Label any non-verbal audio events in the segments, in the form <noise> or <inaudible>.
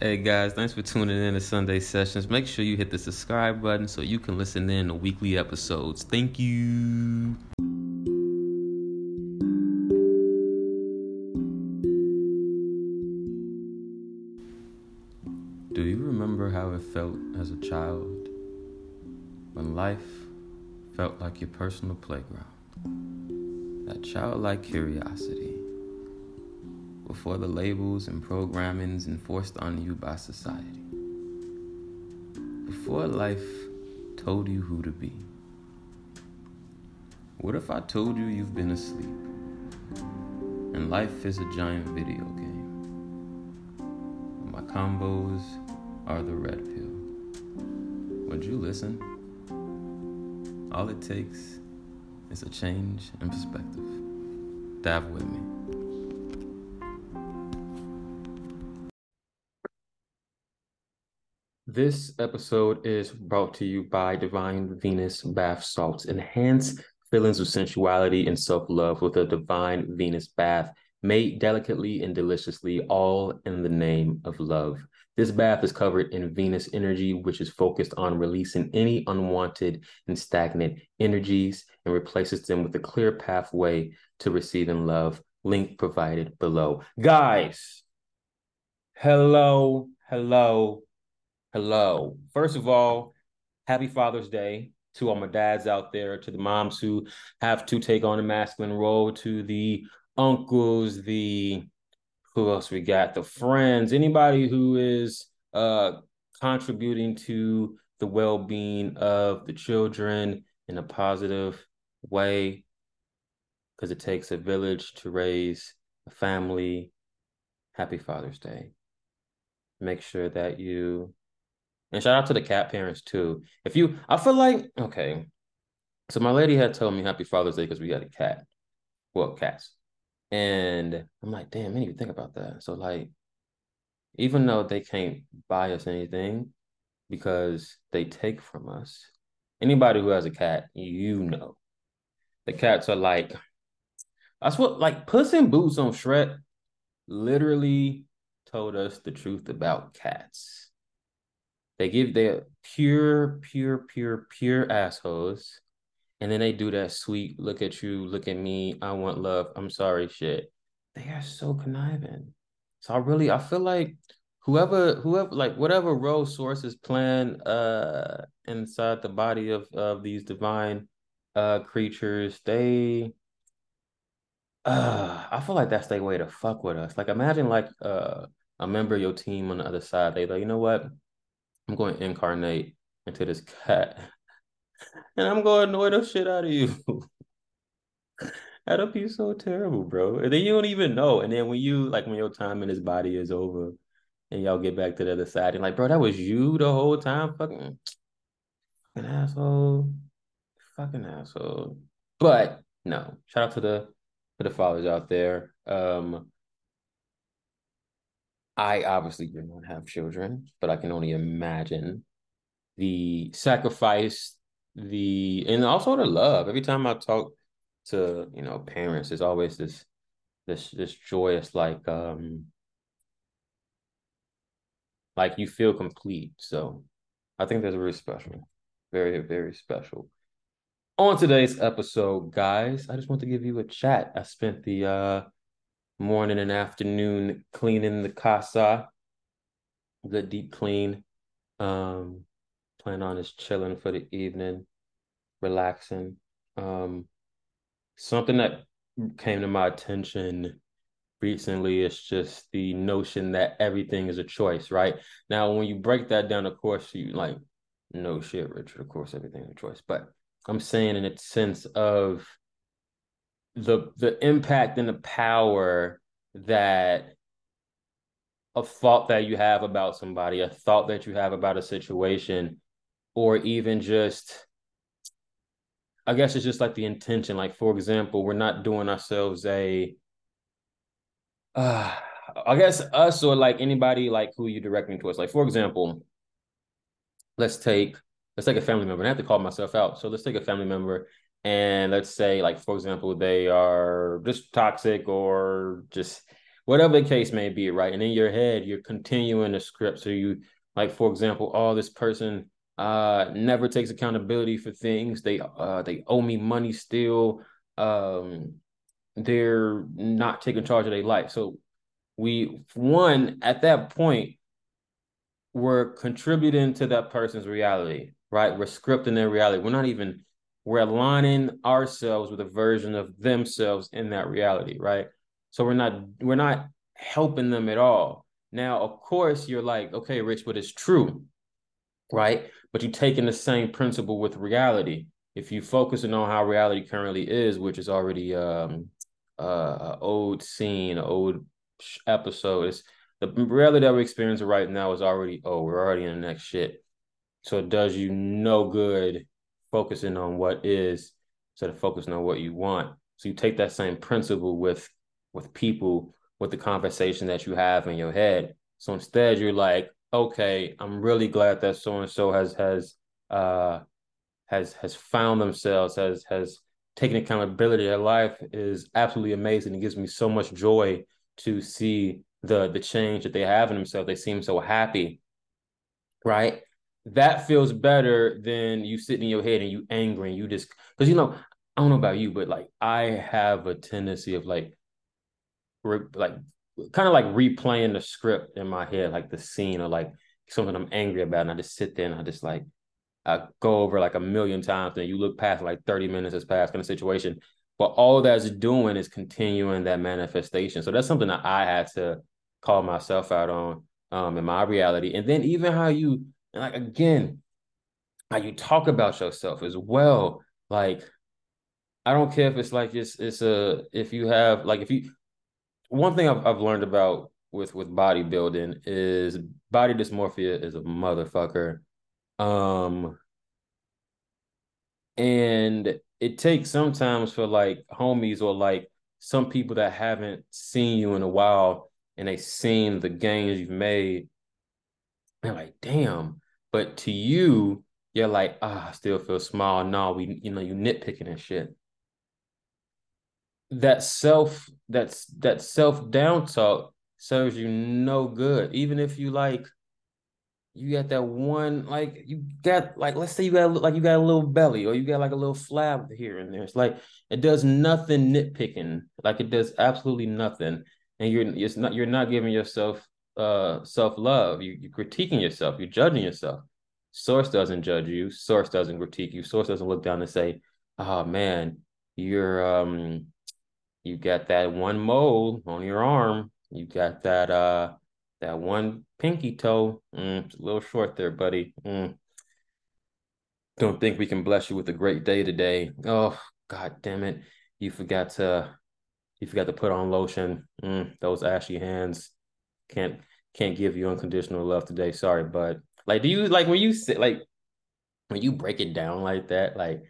Hey guys, thanks for tuning in to Sunday Sessions. Make sure you hit the subscribe button so you can listen in to weekly episodes. Thank you. Do you remember how it felt as a child when life felt like your personal playground? That childlike curiosity before the labels and programmings enforced on you by society. Before life told you who to be. What if I told you you've been asleep and life is a giant video game? My combos are the red pill. Would you listen? All it takes is a change in perspective. Dive with me. This episode is brought to you by Divine Venus Bath Salts. Enhance feelings of sensuality and self love with a Divine Venus bath made delicately and deliciously, all in the name of love. This bath is covered in Venus energy, which is focused on releasing any unwanted and stagnant energies and replaces them with a clear pathway to receiving love. Link provided below. Guys, hello, hello, hello. First of all, happy Father's Day to all my dads out there, to the moms who have to take on a masculine role, to the uncles, the who else we got? The friends, anybody who is uh contributing to the well-being of the children in a positive way because it takes a village to raise a family. Happy Father's Day. Make sure that you and shout out to the cat parents too. If you I feel like okay. So my lady had told me happy Father's Day because we had a cat. Well, cats. And I'm like, damn, man, you think about that. So like, even though they can't buy us anything because they take from us, anybody who has a cat, you know, the cats are like, that's what like Puss in Boots on Shrek literally told us the truth about cats. They give their pure, pure, pure, pure assholes and then they do that sweet look at you, look at me, I want love, I'm sorry shit. They are so conniving. So I really I feel like whoever whoever like whatever role sources plan uh inside the body of of these divine uh creatures, they uh I feel like that's their way to fuck with us. Like imagine like uh a member of your team on the other side, they like, you know what? I'm going to incarnate into this cat <laughs> and I'm gonna annoy the shit out of you. <laughs> That'll be so terrible, bro. And then you don't even know. And then when you like when your time in his body is over and y'all get back to the other side, and like, bro, that was you the whole time, fucking, fucking asshole, fucking asshole. But no, shout out to the to the fathers out there. Um, I obviously do not have children, but I can only imagine the sacrifice the and also the love. Every time I talk to you know parents, there's always this this this joyous like um like you feel complete. So I think that's really special. Very, very special. On today's episode, guys, I just want to give you a chat. I spent the uh morning and afternoon cleaning the casa. Good deep clean. Um plan on just chilling for the evening, relaxing. Um, something that came to my attention recently is just the notion that everything is a choice, right? Now, when you break that down, of course, you like, no shit, Richard, of course, everything is a choice. But I'm saying in a sense of the the impact and the power that a thought that you have about somebody, a thought that you have about a situation or even just I guess it's just like the intention. Like for example, we're not doing ourselves a uh <sighs> I guess us or like anybody like who you directing towards. Like for example, let's take let's take a family member. And I have to call myself out. So let's take a family member and let's say like for example they are just toxic or just whatever the case may be, right? And in your head, you're continuing the script. So you like, for example, oh, this person uh never takes accountability for things. They uh they owe me money still. Um they're not taking charge of their life. So we one at that point we're contributing to that person's reality, right? We're scripting their reality. We're not even we're aligning ourselves with a version of themselves in that reality, right? So we're not we're not helping them at all. Now, of course, you're like, okay, Rich, but it's true, right? But you're taking the same principle with reality. If you're focusing on how reality currently is, which is already um uh old scene, old episode, it's the reality that we're experiencing right now is already oh, we're already in the next shit. So it does you no good focusing on what is instead of focusing on what you want. So you take that same principle with with people, with the conversation that you have in your head. So instead you're like, okay, I'm really glad that so and so has has uh has has found themselves, has has taken accountability. Their life is absolutely amazing. It gives me so much joy to see the the change that they have in themselves. They seem so happy, right? That feels better than you sitting in your head and you angry and you just because you know I don't know about you, but like I have a tendency of like re, like kind of like replaying the script in my head, like the scene or like something I'm angry about, and I just sit there and I just like I go over like a million times, and you look past like 30 minutes has passed in a situation. But all that's doing is continuing that manifestation. So that's something that I had to call myself out on um in my reality. And then even how you and like again, how you talk about yourself as well. Like, I don't care if it's like it's it's a if you have like if you one thing I've I've learned about with with bodybuilding is body dysmorphia is a motherfucker. Um and it takes sometimes for like homies or like some people that haven't seen you in a while and they seen the gains you've made. They're like, damn, but to you, you're like, ah, I still feel small. No, we, you know, you nitpicking and shit. That self, that's that self down talk serves you no good. Even if you like, you got that one, like you got like, let's say you got like you got a little belly or you got like a little flab here and there. It's like it does nothing nitpicking. Like it does absolutely nothing. And you're it's not you're not giving yourself uh self-love. You, you're critiquing yourself, you're judging yourself. Source doesn't judge you, source doesn't critique you, source doesn't look down and say, oh man, you're um you got that one mole on your arm, you got that uh that one pinky toe. Mm, it's a little short there, buddy. Mm. Don't think we can bless you with a great day today. Oh, god damn it. You forgot to you forgot to put on lotion. Mm, those ashy hands can't can't give you unconditional love today. Sorry, but like, do you like when you sit like when you break it down like that? Like,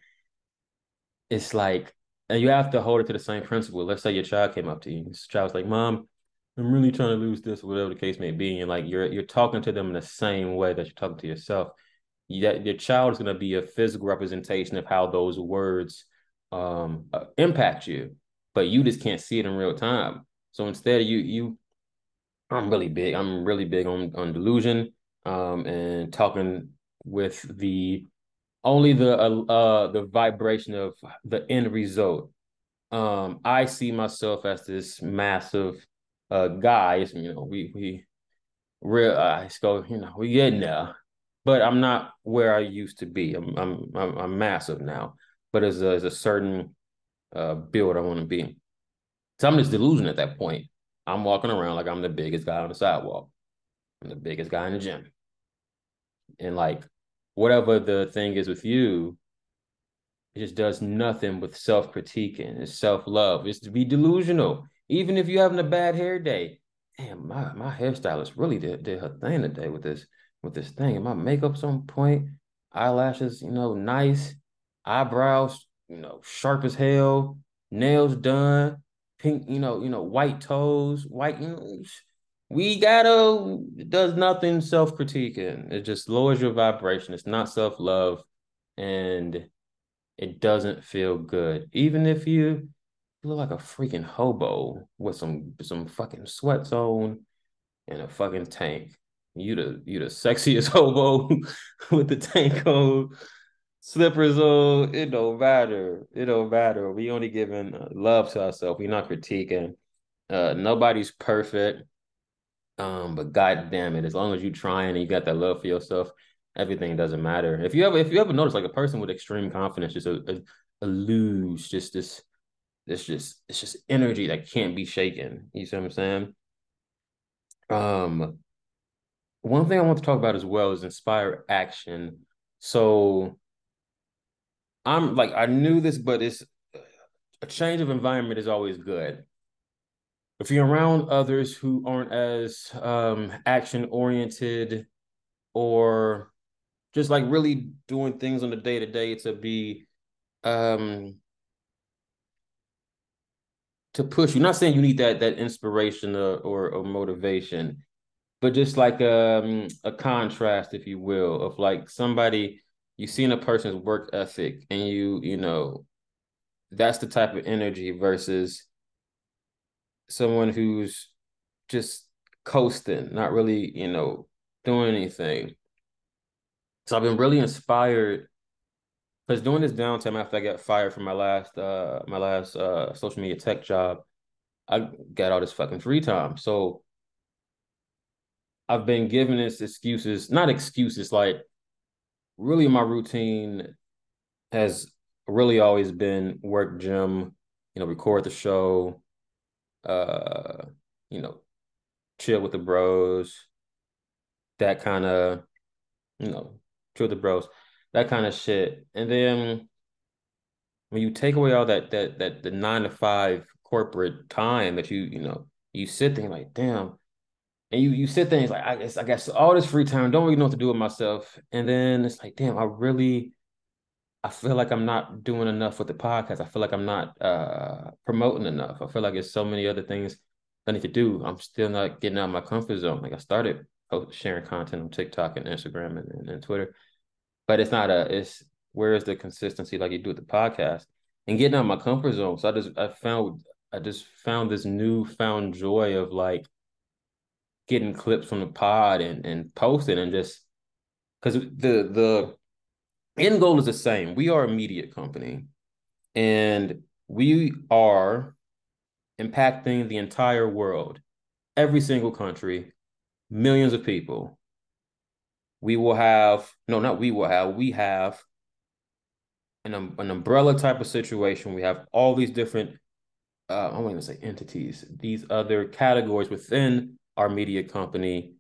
it's like, and you have to hold it to the same principle. Let's say your child came up to you, this child's like, "Mom, I'm really trying to lose this, whatever the case may be," and like you're you're talking to them in the same way that you're talking to yourself. That your child is going to be a physical representation of how those words um, uh, impact you, but you just can't see it in real time. So instead, you you I'm really big. I'm really big on on delusion, um, and talking with the only the uh, uh the vibration of the end result. Um, I see myself as this massive uh guy. You know, we we real. I go. You know, we getting there, but I'm not where I used to be. I'm I'm I'm, I'm massive now, but as a, as a certain uh build I want to be. So I'm just delusion at that point. I'm walking around like I'm the biggest guy on the sidewalk. I'm the biggest guy in the gym. And like whatever the thing is with you, it just does nothing with self-critiquing. It's self-love. It's to be delusional. Even if you're having a bad hair day. Damn, my, my hairstylist really did, did her thing today with this with this thing. And my makeup's on point, eyelashes, you know, nice, eyebrows, you know, sharp as hell, nails done, pink, you know, you know, white toes, white. You know, we gotta does nothing self critiquing. It just lowers your vibration. It's not self love, and it doesn't feel good. Even if you you look like a freaking hobo with some some fucking sweats on and a fucking tank. You the you the sexiest <laughs> hobo <laughs> with the tank on, slippers on. It don't matter. It don't matter. We only giving uh, love to ourselves. we not critiquing. Uh, nobody's perfect. Um, but god damn it, as long as you trying and you got that love for yourself, everything doesn't matter. If you ever if you ever notice like a person with extreme confidence just a, a, a lose just this this just it's just energy that can't be shaken. You see what I'm saying? Um one thing I want to talk about as well is inspire action. So I'm like I knew this, but it's a change of environment is always good. If you're around others who aren't as um, action oriented or just like really doing things on the day to day to be um to push you. Not saying you need that that inspiration or or, or motivation, but just like um a contrast, if you will, of like somebody you see in a person's work ethic and you you know that's the type of energy versus someone who's just coasting, not really, you know, doing anything. So I've been really inspired because during this downtime after I got fired from my last uh my last uh social media tech job, I got all this fucking free time. So I've been given this excuses, not excuses, like really my routine has really always been work gym, you know, record the show, uh, you know, chill with the bros, that kind of, you know, chill with the bros, that kind of shit. And then when you take away all that that that the nine to five corporate time that you you know you sit there like damn, and you you sit there and it's like I guess I guess all this free time don't really know what to do with myself, and then it's like damn I really I feel like I'm not doing enough with the podcast. I feel like I'm not uh, promoting enough. I feel like there's so many other things I need to do. I'm still not getting out of my comfort zone. Like I started sharing content on TikTok and Instagram and, and, and Twitter, but it's not a. It's where is the consistency like you do with the podcast and getting out of my comfort zone. So I just I found I just found this newfound joy of like getting clips from the pod and and posting and just because the the end goal is the same. We are a media company and we are impacting the entire world, every single country, millions of people. We will have, no, not we will have, we have an, um, an umbrella type of situation. We have all these different, uh, I am going to say entities, these other categories within our media company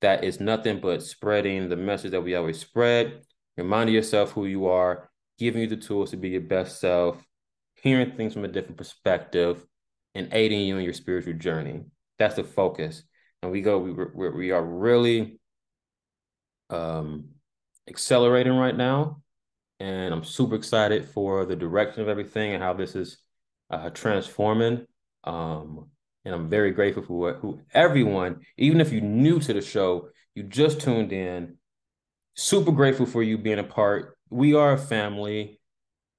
that is nothing but spreading the message that we always spread reminding yourself who you are, giving you the tools to be your best self, hearing things from a different perspective, and aiding you in your spiritual journey. That's the focus. And we go, we, we, are really um, accelerating right now. And I'm super excited for the direction of everything and how this is uh, transforming. Um, and I'm very grateful for who everyone, even if you're new to the show, you just tuned in, super grateful for you being a part. We are a family.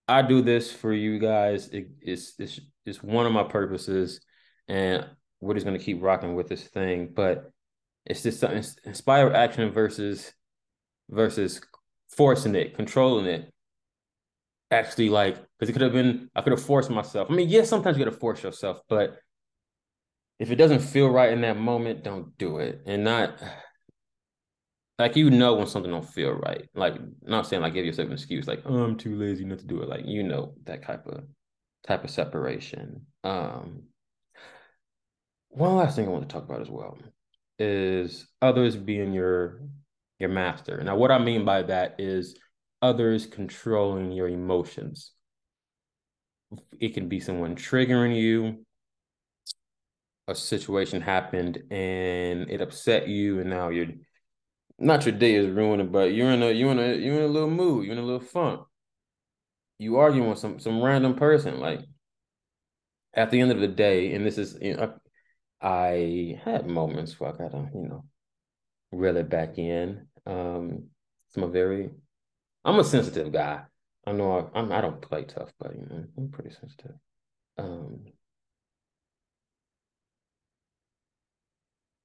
I do this for you guys. It, it's, it's it's one of my purposes, and we're just gonna keep rocking with this thing. But it's just something inspire action versus versus forcing it, controlling it. Actually, like because it could have been I could have forced myself. I mean, yes, sometimes you gotta force yourself, but if it doesn't feel right in that moment, don't do it. And not like you know when something don't feel right. Like not saying like give yourself an excuse, like oh, I'm too lazy not to do it. Like you know that type of type of separation. Um, one last thing I want to talk about as well is others being your your master. Now, what I mean by that is others controlling your emotions. It can be someone triggering you. A situation happened and it upset you, and now you're not your day is ruined, but you're in a you're in a you're in a little mood, you're in a little funk. You arguing with some some random person. Like at the end of the day, and this is you know, I, I had moments where I gotta, you know, reel it back in. Um, I'm a very I'm a sensitive guy. I know I, I'm I don't play tough, but you know, I'm pretty sensitive. Um,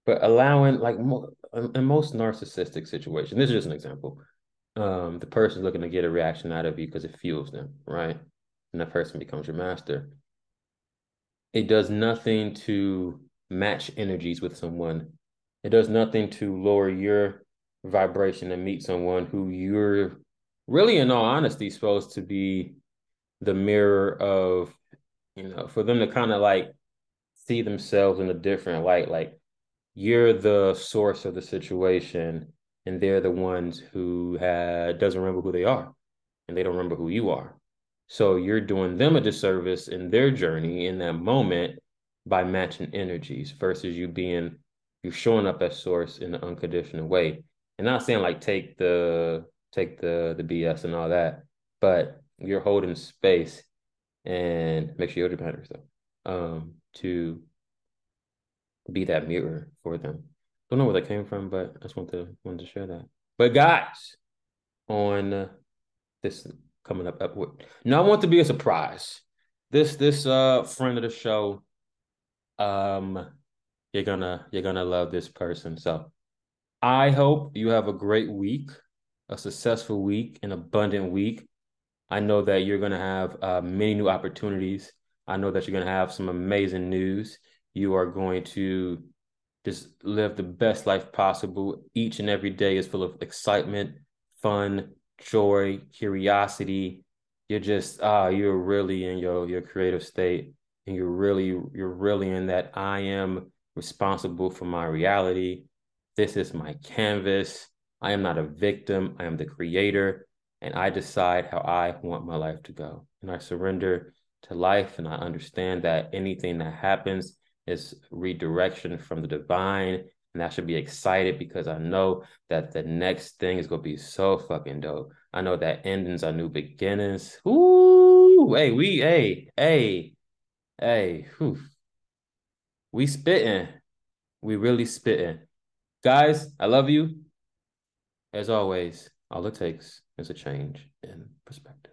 but allowing like in most narcissistic situations, this is just an example. Um, the person's looking to get a reaction out of you because it fuels them, right? And that person becomes your master. It does nothing to match energies with someone. It does nothing to lower your vibration and meet someone who you're really, in all honesty, supposed to be the mirror of, you know, for them to kind of like see themselves in a different light. Like you're the source of the situation, and they're the ones who had doesn't remember who they are, and they don't remember who you are. So you're doing them a disservice in their journey in that moment by matching energies versus you being you showing up as source in an unconditional way. And not saying like take the take the the BS and all that, but you're holding space and make sure you're behind yourself um to be that mirror for them. Don't know where that came from, but I just want to wanted to share that. But guys, on this coming up, up now I want to be a surprise. This this uh friend of the show, um, you're gonna you're gonna love this person. So I hope you have a great week, a successful week, an abundant week. I know that you're gonna have uh, many new opportunities. I know that you're gonna have some amazing news. You are going to just live the best life possible. Each and every day is full of excitement, fun, joy, curiosity. You're just ah, you're really in your your creative state, and you're really you're really in that I am responsible for my reality. This is my canvas. I am not a victim. I am the creator, and I decide how I want my life to go. And I surrender to life, and I understand that anything that happens is redirection from the divine. And I should be excited because I know that the next thing is gonna be so fucking dope. I know that endings are new beginnings. Ooh, hey, we, hey, hey, hey, whew. we spitting. We really spitting. Guys, I love you. As always, all it takes is a change in perspective.